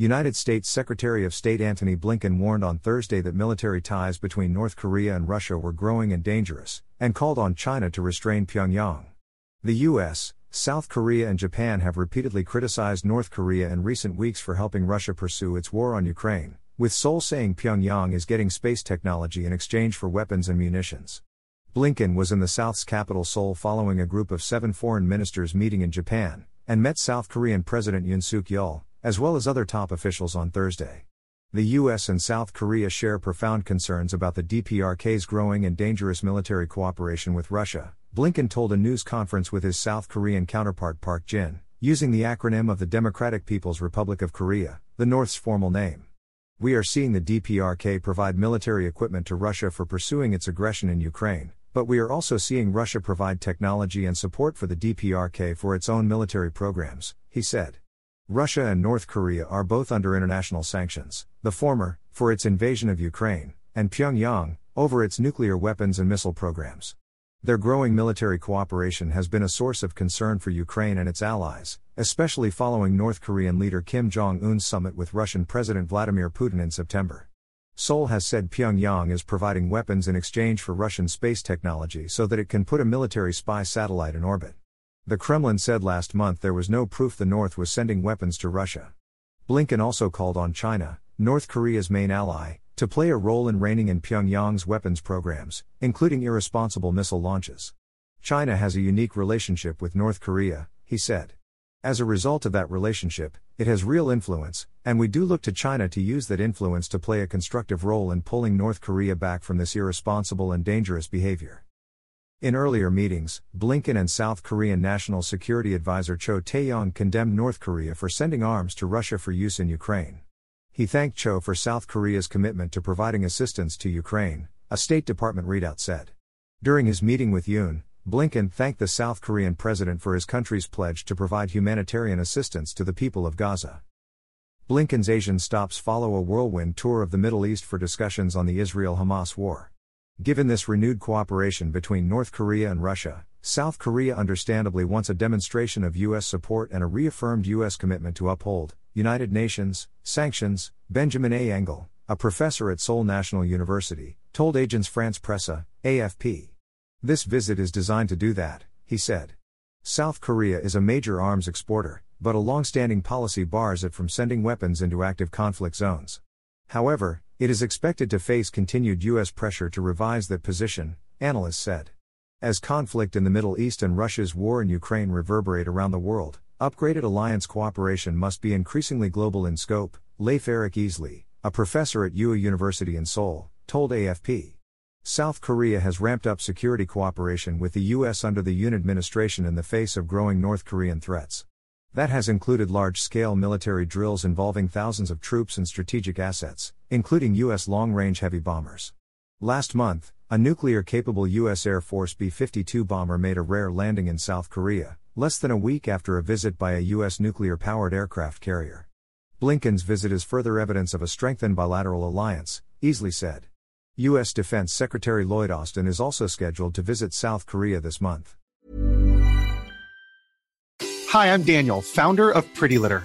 United States Secretary of State Antony Blinken warned on Thursday that military ties between North Korea and Russia were growing and dangerous, and called on China to restrain Pyongyang. The U.S., South Korea, and Japan have repeatedly criticized North Korea in recent weeks for helping Russia pursue its war on Ukraine, with Seoul saying Pyongyang is getting space technology in exchange for weapons and munitions. Blinken was in the South's capital Seoul following a group of seven foreign ministers meeting in Japan, and met South Korean President Yoon Suk Yeol, as well as other top officials on Thursday. The US and South Korea share profound concerns about the DPRK's growing and dangerous military cooperation with Russia, Blinken told a news conference with his South Korean counterpart Park Jin, using the acronym of the Democratic People's Republic of Korea, the North's formal name. We are seeing the DPRK provide military equipment to Russia for pursuing its aggression in Ukraine, but we are also seeing Russia provide technology and support for the DPRK for its own military programs, he said. Russia and North Korea are both under international sanctions, the former, for its invasion of Ukraine, and Pyongyang, over its nuclear weapons and missile programs. Their growing military cooperation has been a source of concern for Ukraine and its allies, especially following North Korean leader Kim Jong un's summit with Russian President Vladimir Putin in September. Seoul has said Pyongyang is providing weapons in exchange for Russian space technology so that it can put a military spy satellite in orbit. The Kremlin said last month there was no proof the North was sending weapons to Russia. Blinken also called on China, North Korea's main ally, to play a role in reining in Pyongyang's weapons programs, including irresponsible missile launches. China has a unique relationship with North Korea, he said. As a result of that relationship, it has real influence, and we do look to China to use that influence to play a constructive role in pulling North Korea back from this irresponsible and dangerous behavior. In earlier meetings, Blinken and South Korean National Security Advisor Cho Tae-yong condemned North Korea for sending arms to Russia for use in Ukraine. He thanked Cho for South Korea's commitment to providing assistance to Ukraine, a State Department readout said. During his meeting with Yoon, Blinken thanked the South Korean president for his country's pledge to provide humanitarian assistance to the people of Gaza. Blinken's Asian stops follow a whirlwind tour of the Middle East for discussions on the Israel Hamas war. Given this renewed cooperation between North Korea and Russia, South Korea understandably wants a demonstration of U.S. support and a reaffirmed U.S. commitment to uphold United Nations sanctions. Benjamin A. Engel, a professor at Seoul National University, told Agence France Presse, AFP. This visit is designed to do that, he said. South Korea is a major arms exporter, but a long standing policy bars it from sending weapons into active conflict zones. However, it is expected to face continued U.S. pressure to revise that position, analysts said. As conflict in the Middle East and Russia's war in Ukraine reverberate around the world, upgraded alliance cooperation must be increasingly global in scope, Leif Eric Easley, a professor at Ewha University in Seoul, told AFP. South Korea has ramped up security cooperation with the U.S. under the Yoon administration in the face of growing North Korean threats. That has included large scale military drills involving thousands of troops and strategic assets, including U.S. long range heavy bombers. Last month, a nuclear capable U.S. Air Force B 52 bomber made a rare landing in South Korea, less than a week after a visit by a U.S. nuclear powered aircraft carrier. Blinken's visit is further evidence of a strengthened bilateral alliance, Easley said. U.S. Defense Secretary Lloyd Austin is also scheduled to visit South Korea this month. Hi, I'm Daniel, founder of Pretty Litter.